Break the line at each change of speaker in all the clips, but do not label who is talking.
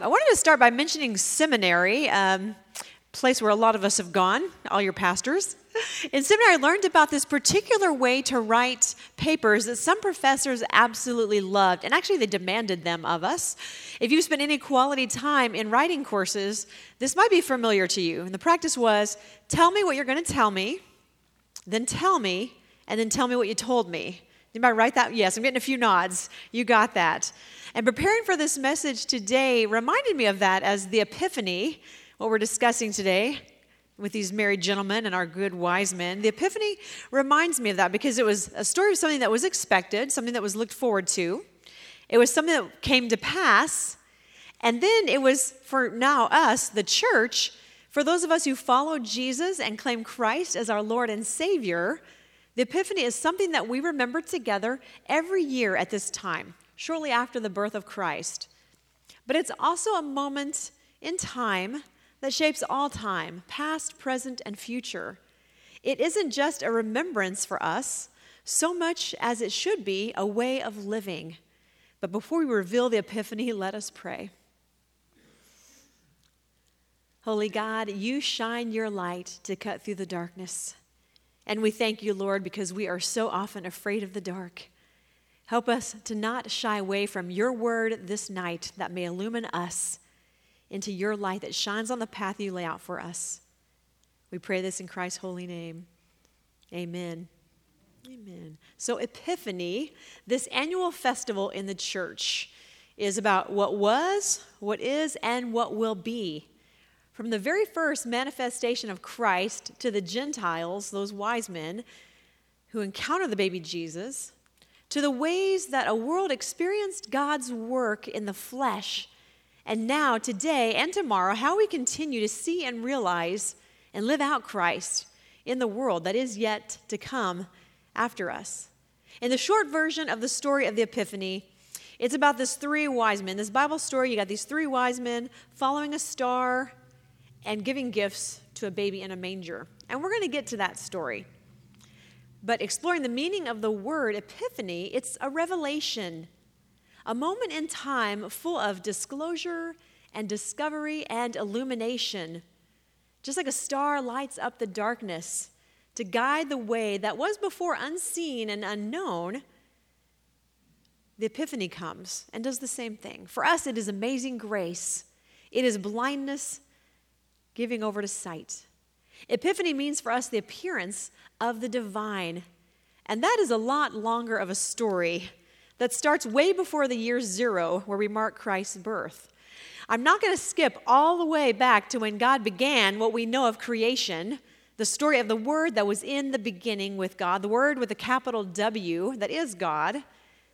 I wanted to start by mentioning seminary, um, place where a lot of us have gone, all your pastors. In seminary, I learned about this particular way to write papers that some professors absolutely loved, and actually they demanded them of us. If you spent any quality time in writing courses, this might be familiar to you. And the practice was tell me what you're going to tell me, then tell me, and then tell me what you told me. Anybody write that? Yes, I'm getting a few nods. You got that. And preparing for this message today reminded me of that as the Epiphany, what we're discussing today with these married gentlemen and our good wise men. The Epiphany reminds me of that because it was a story of something that was expected, something that was looked forward to. It was something that came to pass. And then it was for now us, the church, for those of us who follow Jesus and claim Christ as our Lord and Savior, the Epiphany is something that we remember together every year at this time shortly after the birth of Christ. But it's also a moment in time that shapes all time, past, present, and future. It isn't just a remembrance for us, so much as it should be a way of living. But before we reveal the Epiphany, let us pray. Holy God, you shine your light to cut through the darkness. And we thank you, Lord, because we are so often afraid of the dark. Help us to not shy away from your word this night that may illumine us into your light that shines on the path you lay out for us. We pray this in Christ's holy name. Amen. Amen. So, Epiphany, this annual festival in the church, is about what was, what is, and what will be. From the very first manifestation of Christ to the Gentiles, those wise men who encounter the baby Jesus, to the ways that a world experienced God's work in the flesh, and now, today, and tomorrow, how we continue to see and realize and live out Christ in the world that is yet to come after us. In the short version of the story of the Epiphany, it's about this three wise men. This Bible story, you got these three wise men following a star and giving gifts to a baby in a manger. And we're going to get to that story. But exploring the meaning of the word epiphany, it's a revelation, a moment in time full of disclosure and discovery and illumination. Just like a star lights up the darkness to guide the way that was before unseen and unknown, the epiphany comes and does the same thing. For us, it is amazing grace, it is blindness giving over to sight. Epiphany means for us the appearance of the divine. And that is a lot longer of a story that starts way before the year zero, where we mark Christ's birth. I'm not going to skip all the way back to when God began what we know of creation, the story of the Word that was in the beginning with God, the Word with a capital W that is God,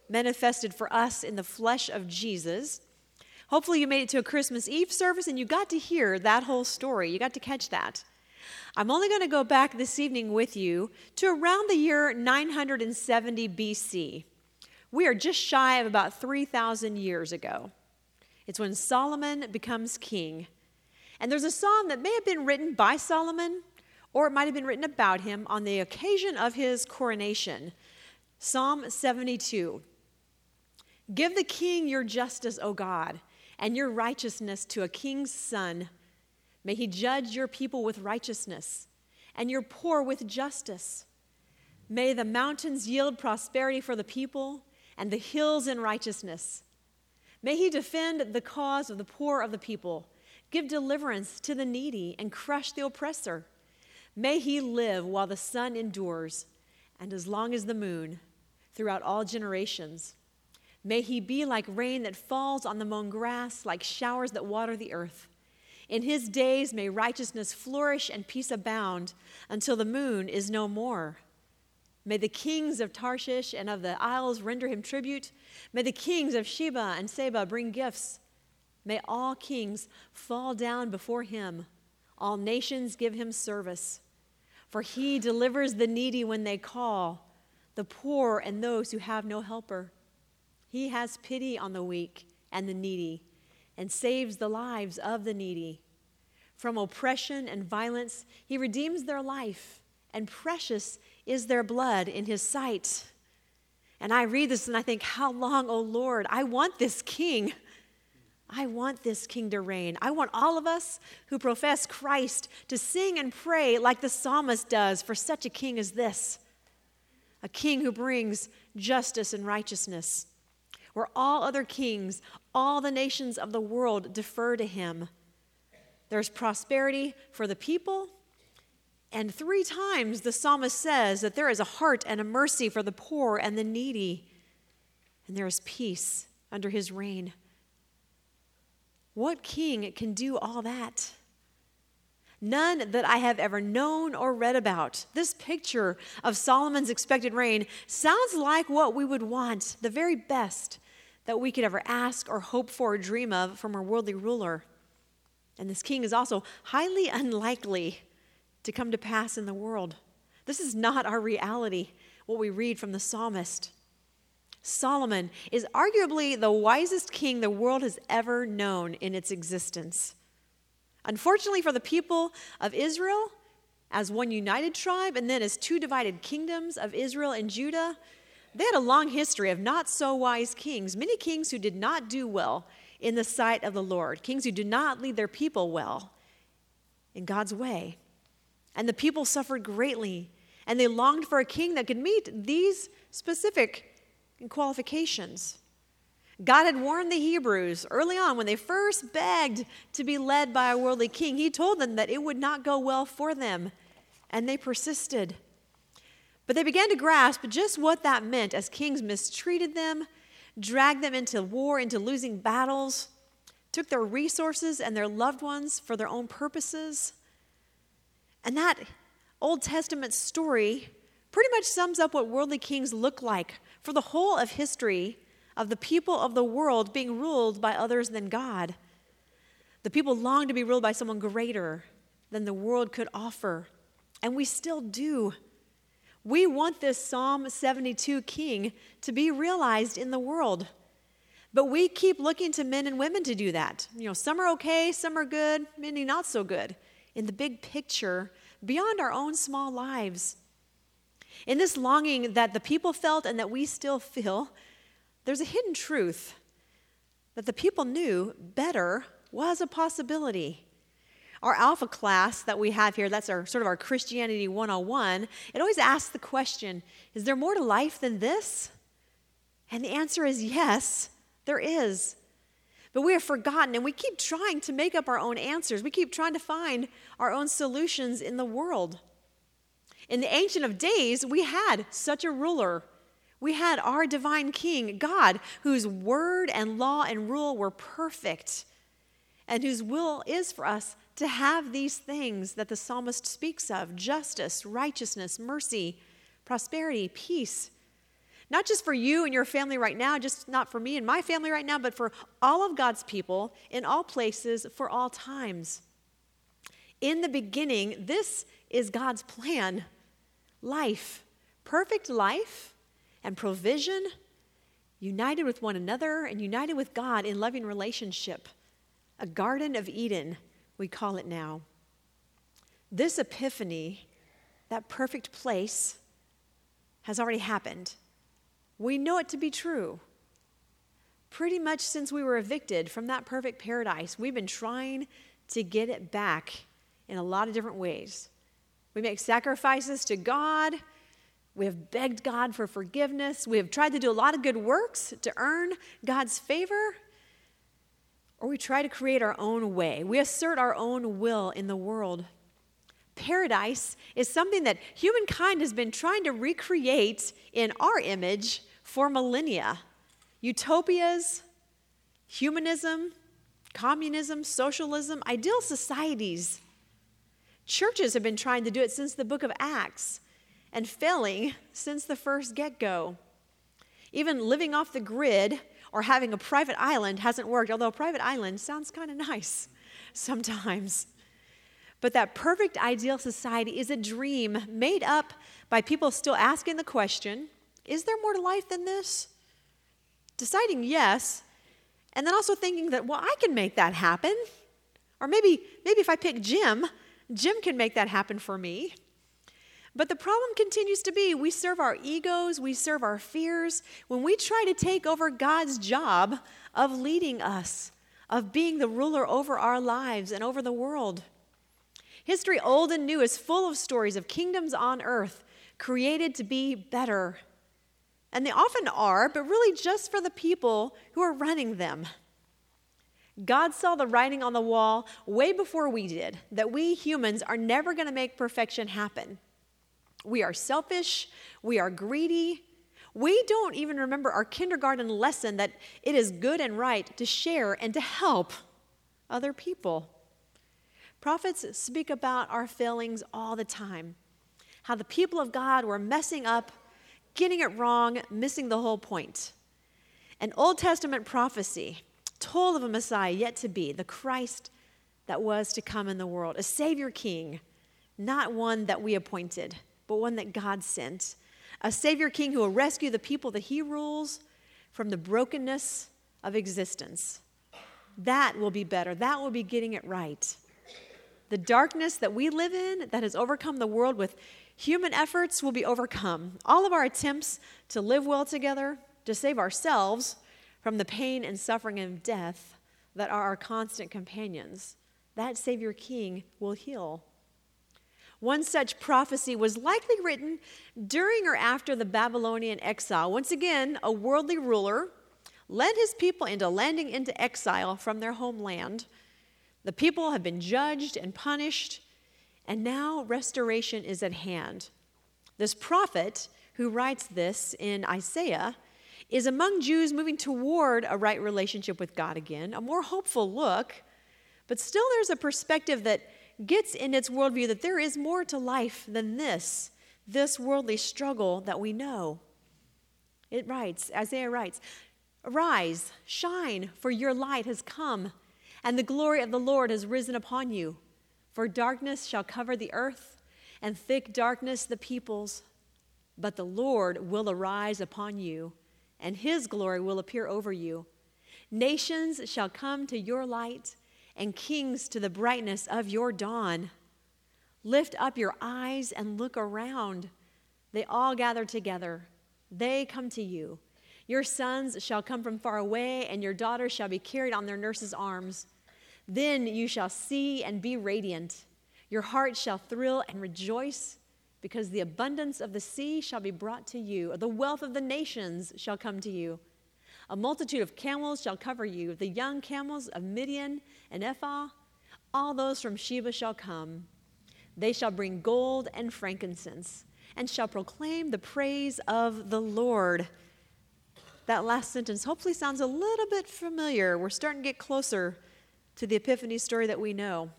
manifested for us in the flesh of Jesus. Hopefully, you made it to a Christmas Eve service and you got to hear that whole story. You got to catch that. I'm only going to go back this evening with you to around the year 970 BC. We are just shy of about 3,000 years ago. It's when Solomon becomes king. And there's a psalm that may have been written by Solomon, or it might have been written about him on the occasion of his coronation. Psalm 72. Give the king your justice, O God, and your righteousness to a king's son. May he judge your people with righteousness and your poor with justice. May the mountains yield prosperity for the people and the hills in righteousness. May he defend the cause of the poor of the people, give deliverance to the needy, and crush the oppressor. May he live while the sun endures and as long as the moon throughout all generations. May he be like rain that falls on the mown grass, like showers that water the earth. In his days may righteousness flourish and peace abound until the moon is no more. May the kings of Tarshish and of the isles render him tribute. May the kings of Sheba and Seba bring gifts. May all kings fall down before him. All nations give him service. For he delivers the needy when they call, the poor and those who have no helper. He has pity on the weak and the needy and saves the lives of the needy. From oppression and violence, he redeems their life, and precious is their blood in his sight. And I read this and I think, How long, O Lord? I want this king. I want this king to reign. I want all of us who profess Christ to sing and pray like the psalmist does for such a king as this a king who brings justice and righteousness, where all other kings, all the nations of the world defer to him. There's prosperity for the people. And three times the psalmist says that there is a heart and a mercy for the poor and the needy. And there is peace under his reign. What king can do all that? None that I have ever known or read about. This picture of Solomon's expected reign sounds like what we would want, the very best that we could ever ask or hope for or dream of from a worldly ruler. And this king is also highly unlikely to come to pass in the world. This is not our reality, what we read from the psalmist. Solomon is arguably the wisest king the world has ever known in its existence. Unfortunately for the people of Israel, as one united tribe and then as two divided kingdoms of Israel and Judah, they had a long history of not so wise kings, many kings who did not do well in the sight of the Lord, kings who did not lead their people well in God's way. And the people suffered greatly, and they longed for a king that could meet these specific qualifications. God had warned the Hebrews early on when they first begged to be led by a worldly king. He told them that it would not go well for them, and they persisted. But they began to grasp just what that meant as kings mistreated them, dragged them into war, into losing battles, took their resources and their loved ones for their own purposes. And that Old Testament story pretty much sums up what worldly kings look like for the whole of history of the people of the world being ruled by others than God. The people long to be ruled by someone greater than the world could offer, and we still do. We want this Psalm 72 king to be realized in the world. But we keep looking to men and women to do that. You know, some are okay, some are good, many not so good. In the big picture, beyond our own small lives. In this longing that the people felt and that we still feel, there's a hidden truth that the people knew better was a possibility. Our alpha class that we have here, that's our sort of our Christianity 101, it always asks the question is there more to life than this? And the answer is yes, there is. But we have forgotten and we keep trying to make up our own answers. We keep trying to find our own solutions in the world. In the Ancient of Days, we had such a ruler. We had our divine king, God, whose word and law and rule were perfect, and whose will is for us to have these things that the psalmist speaks of justice, righteousness, mercy, prosperity, peace. Not just for you and your family right now, just not for me and my family right now, but for all of God's people in all places for all times. In the beginning, this is God's plan life, perfect life and provision, united with one another and united with God in loving relationship. A Garden of Eden, we call it now. This epiphany, that perfect place, has already happened. We know it to be true. Pretty much since we were evicted from that perfect paradise, we've been trying to get it back in a lot of different ways. We make sacrifices to God. We have begged God for forgiveness. We have tried to do a lot of good works to earn God's favor. Or we try to create our own way. We assert our own will in the world. Paradise is something that humankind has been trying to recreate in our image for millennia. Utopias, humanism, communism, socialism, ideal societies Churches have been trying to do it since the book of Acts and failing since the first get go. Even living off the grid or having a private island hasn't worked, although a private island sounds kind of nice sometimes. But that perfect ideal society is a dream made up by people still asking the question is there more to life than this? Deciding yes, and then also thinking that, well, I can make that happen. Or maybe, maybe if I pick Jim, Jim can make that happen for me. But the problem continues to be we serve our egos, we serve our fears when we try to take over God's job of leading us, of being the ruler over our lives and over the world. History, old and new, is full of stories of kingdoms on earth created to be better. And they often are, but really just for the people who are running them. God saw the writing on the wall way before we did that we humans are never going to make perfection happen. We are selfish, we are greedy. We don't even remember our kindergarten lesson that it is good and right to share and to help other people. Prophets speak about our failings all the time, how the people of God were messing up, getting it wrong, missing the whole point. An Old Testament prophecy told of a Messiah yet to be, the Christ that was to come in the world, a Savior King, not one that we appointed, but one that God sent, a Savior King who will rescue the people that He rules from the brokenness of existence. That will be better. That will be getting it right. The darkness that we live in, that has overcome the world with human efforts, will be overcome. All of our attempts to live well together, to save ourselves from the pain and suffering of death that are our constant companions, that Savior King will heal. One such prophecy was likely written during or after the Babylonian exile. Once again, a worldly ruler led his people into landing into exile from their homeland the people have been judged and punished, and now restoration is at hand. This prophet who writes this in Isaiah is among Jews moving toward a right relationship with God again, a more hopeful look, but still there's a perspective that gets in its worldview that there is more to life than this, this worldly struggle that we know. It writes, Isaiah writes, Arise, shine, for your light has come and the glory of the Lord has risen upon you. For darkness shall cover the earth, and thick darkness the peoples. But the Lord will arise upon you, and his glory will appear over you. Nations shall come to your light, and kings to the brightness of your dawn. Lift up your eyes and look around. They all gather together, they come to you. Your sons shall come from far away, and your daughters shall be carried on their nurses' arms. Then you shall see and be radiant. Your heart shall thrill and rejoice, because the abundance of the sea shall be brought to you, or the wealth of the nations shall come to you. A multitude of camels shall cover you, the young camels of Midian and Ephah. All those from Sheba shall come. They shall bring gold and frankincense, and shall proclaim the praise of the Lord. That last sentence hopefully sounds a little bit familiar. We're starting to get closer to the Epiphany story that we know.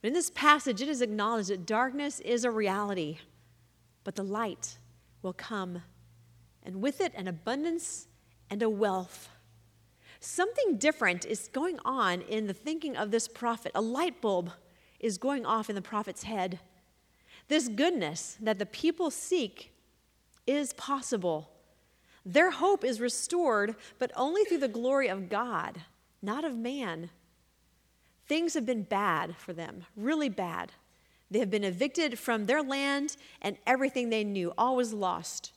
But in this passage, it is acknowledged that darkness is a reality, but the light will come, and with it, an abundance and a wealth. Something different is going on in the thinking of this prophet. A light bulb is going off in the prophet's head. This goodness that the people seek is possible. Their hope is restored, but only through the glory of God, not of man. Things have been bad for them, really bad. They have been evicted from their land and everything they knew, all was lost.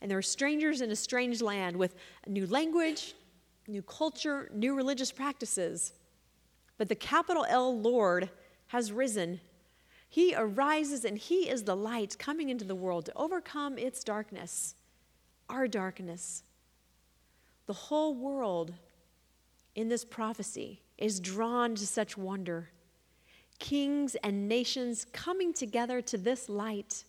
And they're strangers in a strange land with a new language, new culture, new religious practices. But the capital L Lord has risen. He arises and He is the light coming into the world to overcome its darkness, our darkness. The whole world in this prophecy is drawn to such wonder. Kings and nations coming together to this light.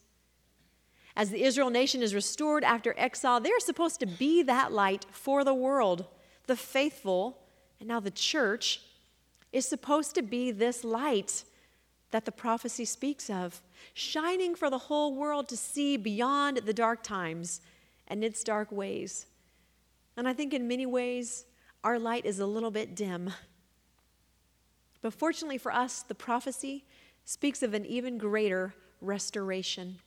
As the Israel nation is restored after exile, they're supposed to be that light for the world. The faithful, and now the church, is supposed to be this light that the prophecy speaks of, shining for the whole world to see beyond the dark times and its dark ways. And I think in many ways, our light is a little bit dim. But fortunately for us, the prophecy speaks of an even greater restoration.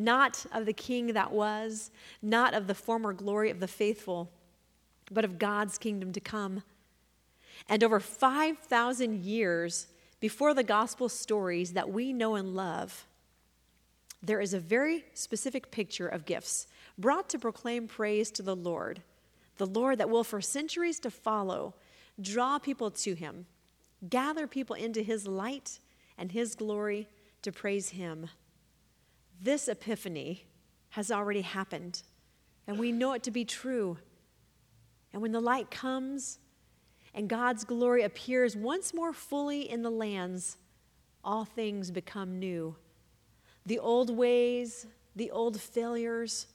Not of the king that was, not of the former glory of the faithful, but of God's kingdom to come. And over 5,000 years before the gospel stories that we know and love, there is a very specific picture of gifts brought to proclaim praise to the Lord, the Lord that will for centuries to follow draw people to him, gather people into his light and his glory to praise him. This epiphany has already happened, and we know it to be true. And when the light comes and God's glory appears once more fully in the lands, all things become new. The old ways, the old failures,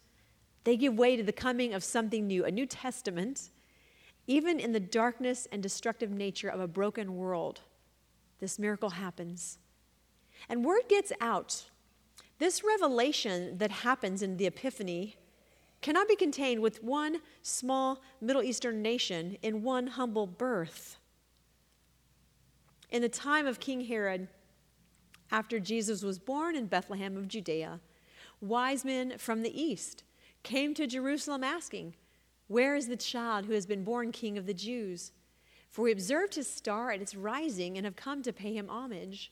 they give way to the coming of something new, a New Testament, even in the darkness and destructive nature of a broken world. This miracle happens. And word gets out. This revelation that happens in the Epiphany cannot be contained with one small Middle Eastern nation in one humble birth. In the time of King Herod, after Jesus was born in Bethlehem of Judea, wise men from the east came to Jerusalem asking, Where is the child who has been born king of the Jews? For we observed his star at its rising and have come to pay him homage.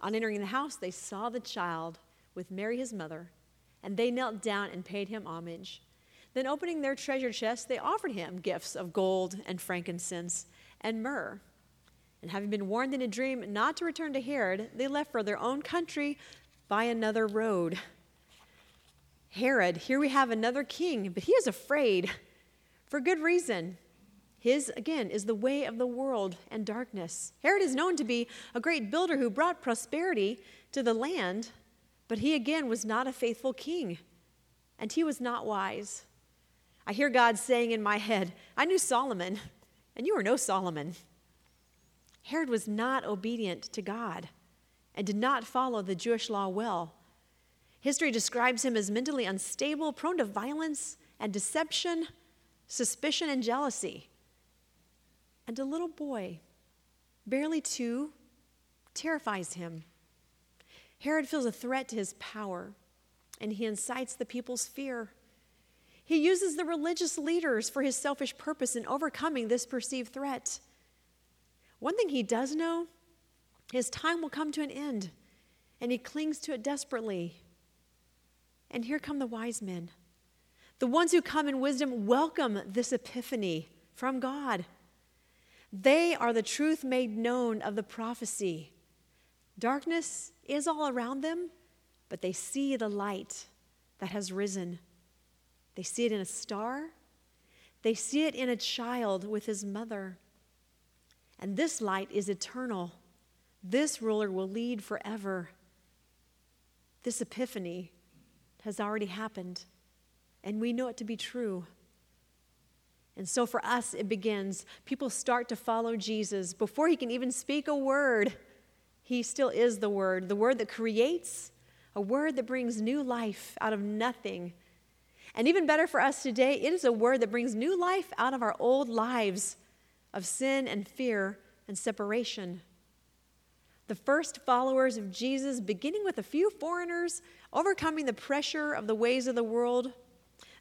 On entering the house, they saw the child with Mary his mother, and they knelt down and paid him homage. Then, opening their treasure chests, they offered him gifts of gold and frankincense and myrrh. And having been warned in a dream not to return to Herod, they left for their own country by another road. Herod, here we have another king, but he is afraid for good reason. His, again, is the way of the world and darkness. Herod is known to be a great builder who brought prosperity to the land, but he again was not a faithful king, and he was not wise. I hear God saying in my head, I knew Solomon, and you are no Solomon. Herod was not obedient to God and did not follow the Jewish law well. History describes him as mentally unstable, prone to violence and deception, suspicion and jealousy. And a little boy, barely two, terrifies him. Herod feels a threat to his power, and he incites the people's fear. He uses the religious leaders for his selfish purpose in overcoming this perceived threat. One thing he does know his time will come to an end, and he clings to it desperately. And here come the wise men. The ones who come in wisdom welcome this epiphany from God. They are the truth made known of the prophecy. Darkness is all around them, but they see the light that has risen. They see it in a star, they see it in a child with his mother. And this light is eternal. This ruler will lead forever. This epiphany has already happened, and we know it to be true. And so for us, it begins. People start to follow Jesus. Before he can even speak a word, he still is the word, the word that creates, a word that brings new life out of nothing and even better for us today, it is a word that brings new life out of our old lives of sin and fear and separation. The first followers of Jesus, beginning with a few foreigners, overcoming the pressure of the ways of the world,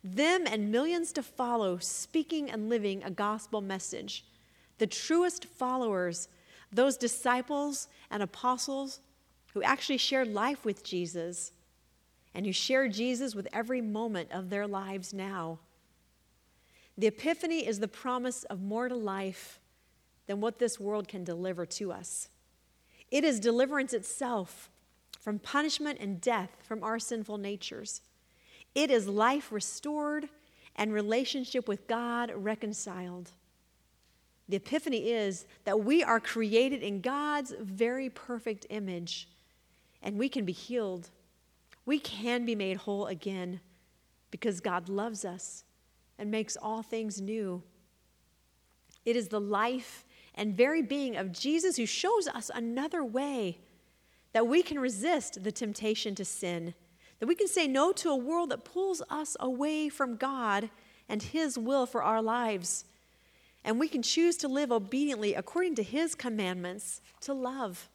them and millions to follow, speaking and living a gospel message. The truest followers, those disciples and apostles who actually shared life with Jesus and who share Jesus with every moment of their lives now. The Epiphany is the promise of more to life than what this world can deliver to us. It is deliverance itself from punishment and death from our sinful natures. It is life restored and relationship with God reconciled. The epiphany is that we are created in God's very perfect image and we can be healed. We can be made whole again because God loves us and makes all things new. It is the life and very being of Jesus who shows us another way that we can resist the temptation to sin, that we can say no to a world that pulls us away from God and His will for our lives. And we can choose to live obediently according to His commandments to love.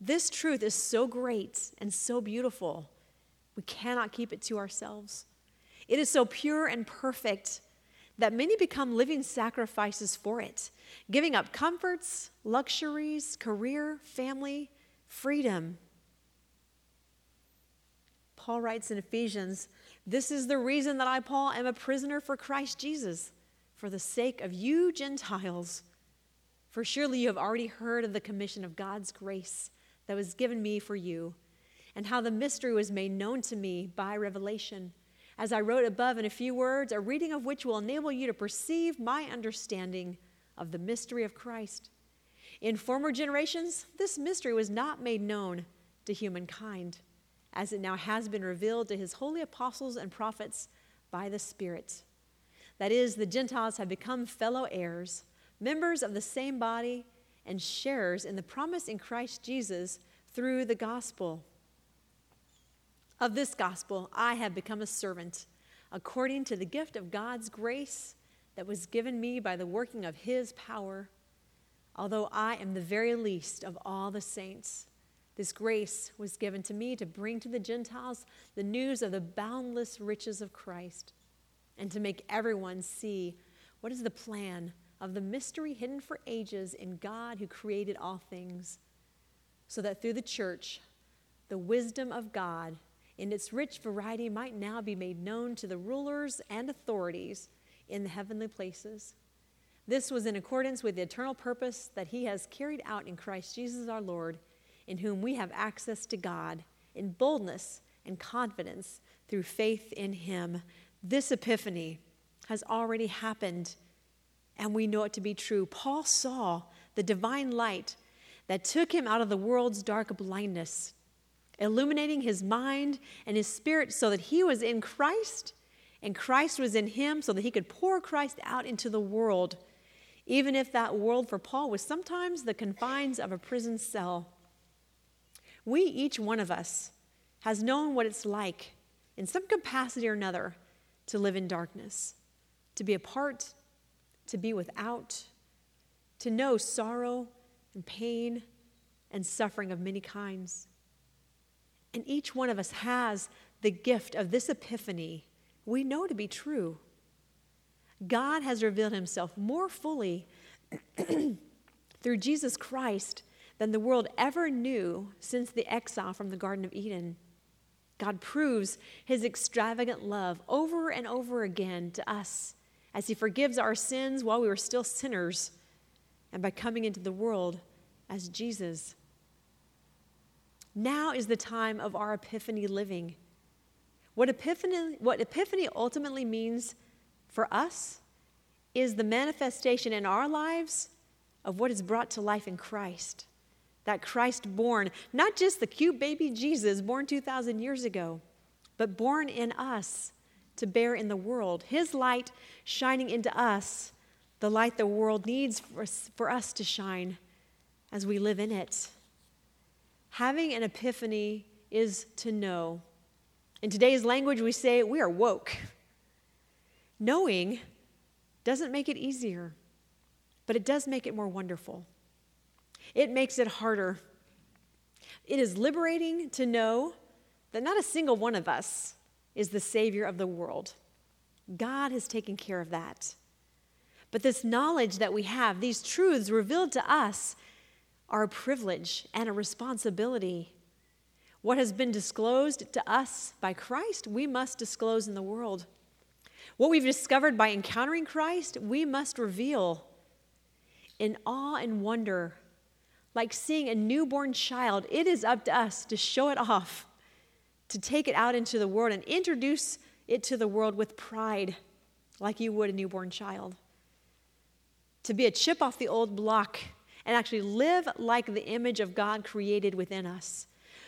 This truth is so great and so beautiful, we cannot keep it to ourselves. It is so pure and perfect that many become living sacrifices for it, giving up comforts, luxuries, career, family, freedom. Paul writes in Ephesians, This is the reason that I, Paul, am a prisoner for Christ Jesus, for the sake of you Gentiles. For surely you have already heard of the commission of God's grace that was given me for you, and how the mystery was made known to me by revelation. As I wrote above in a few words, a reading of which will enable you to perceive my understanding of the mystery of Christ. In former generations, this mystery was not made known to humankind, as it now has been revealed to his holy apostles and prophets by the Spirit. That is, the Gentiles have become fellow heirs, members of the same body and sharers in the promise in Christ Jesus through the gospel. Of this gospel, I have become a servant according to the gift of God's grace that was given me by the working of his power. Although I am the very least of all the saints, this grace was given to me to bring to the Gentiles the news of the boundless riches of Christ and to make everyone see what is the plan of the mystery hidden for ages in God who created all things, so that through the church, the wisdom of God in its rich variety might now be made known to the rulers and authorities in the heavenly places. This was in accordance with the eternal purpose that He has carried out in Christ Jesus our Lord, in whom we have access to God in boldness and confidence through faith in Him. This epiphany has already happened and we know it to be true. Paul saw the divine light that took him out of the world's dark blindness, illuminating his mind and his spirit so that he was in Christ and Christ was in him so that he could pour Christ out into the world, even if that world for Paul was sometimes the confines of a prison cell. We, each one of us, has known what it's like in some capacity or another to live in darkness, to be apart to be without, to know sorrow and pain and suffering of many kinds. And each one of us has the gift of this epiphany we know to be true. God has revealed himself more fully through Jesus Christ than the world ever knew since the exile from the Garden of Eden. God proves his extravagant love over and over again to us as He forgives our sins while we were still sinners, and by coming into the world as Jesus. Now is the time of our epiphany living. What epiphany, what epiphany ultimately means for us is the manifestation in our lives of what is brought to life in Christ. That Christ born, not just the cute baby Jesus born 2,000 years ago, but born in us to bear in the world. His light shining into us, the light the world needs for, for us to shine as we live in it. Having an epiphany is to know. In today's language, we say we are woke. Knowing doesn't make it easier, but it does make it more wonderful. It makes it harder. It is liberating to know that not a single one of us is the Savior of the world. God has taken care of that. But this knowledge that we have, these truths revealed to us, are a privilege and a responsibility. What has been disclosed to us by Christ, we must disclose in the world. What we've discovered by encountering Christ, we must reveal in awe and wonder. Like seeing a newborn child, it is up to us to show it off to take it out into the world and introduce it to the world with pride, like you would a newborn child. to be a chip off the old block and actually live like the image of God created within us.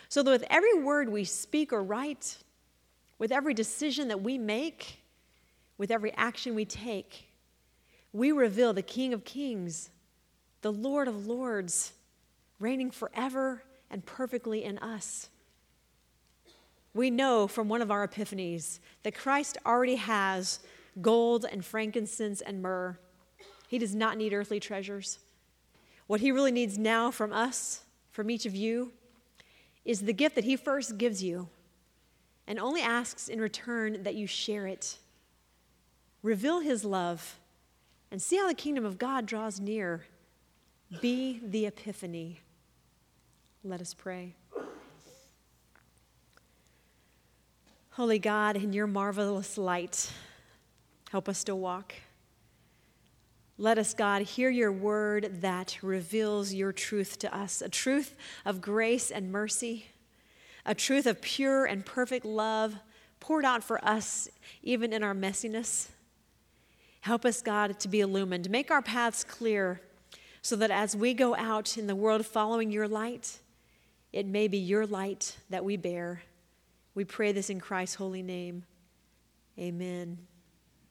So that with every word we speak or write, with every decision that we make, with every action we take, we reveal the King of Kings, the Lord of Lords, reigning forever and perfectly in us. We know from one of our epiphanies that Christ already has gold and frankincense and myrrh. He does not need earthly treasures. What he really needs now from us, from each of you, is the gift that he first gives you and only asks in return that you share it. Reveal his love and see how the kingdom of God draws near. Be the epiphany. Let us pray. Holy God, in your marvelous light, help us to walk. Let us, God, hear your word that reveals your truth to us a truth of grace and mercy, a truth of pure and perfect love poured out for us even in our messiness. Help us, God, to be illumined. Make our paths clear so that as we go out in the world following your light, it may be your light that we bear. We pray this in Christ's holy name. Amen.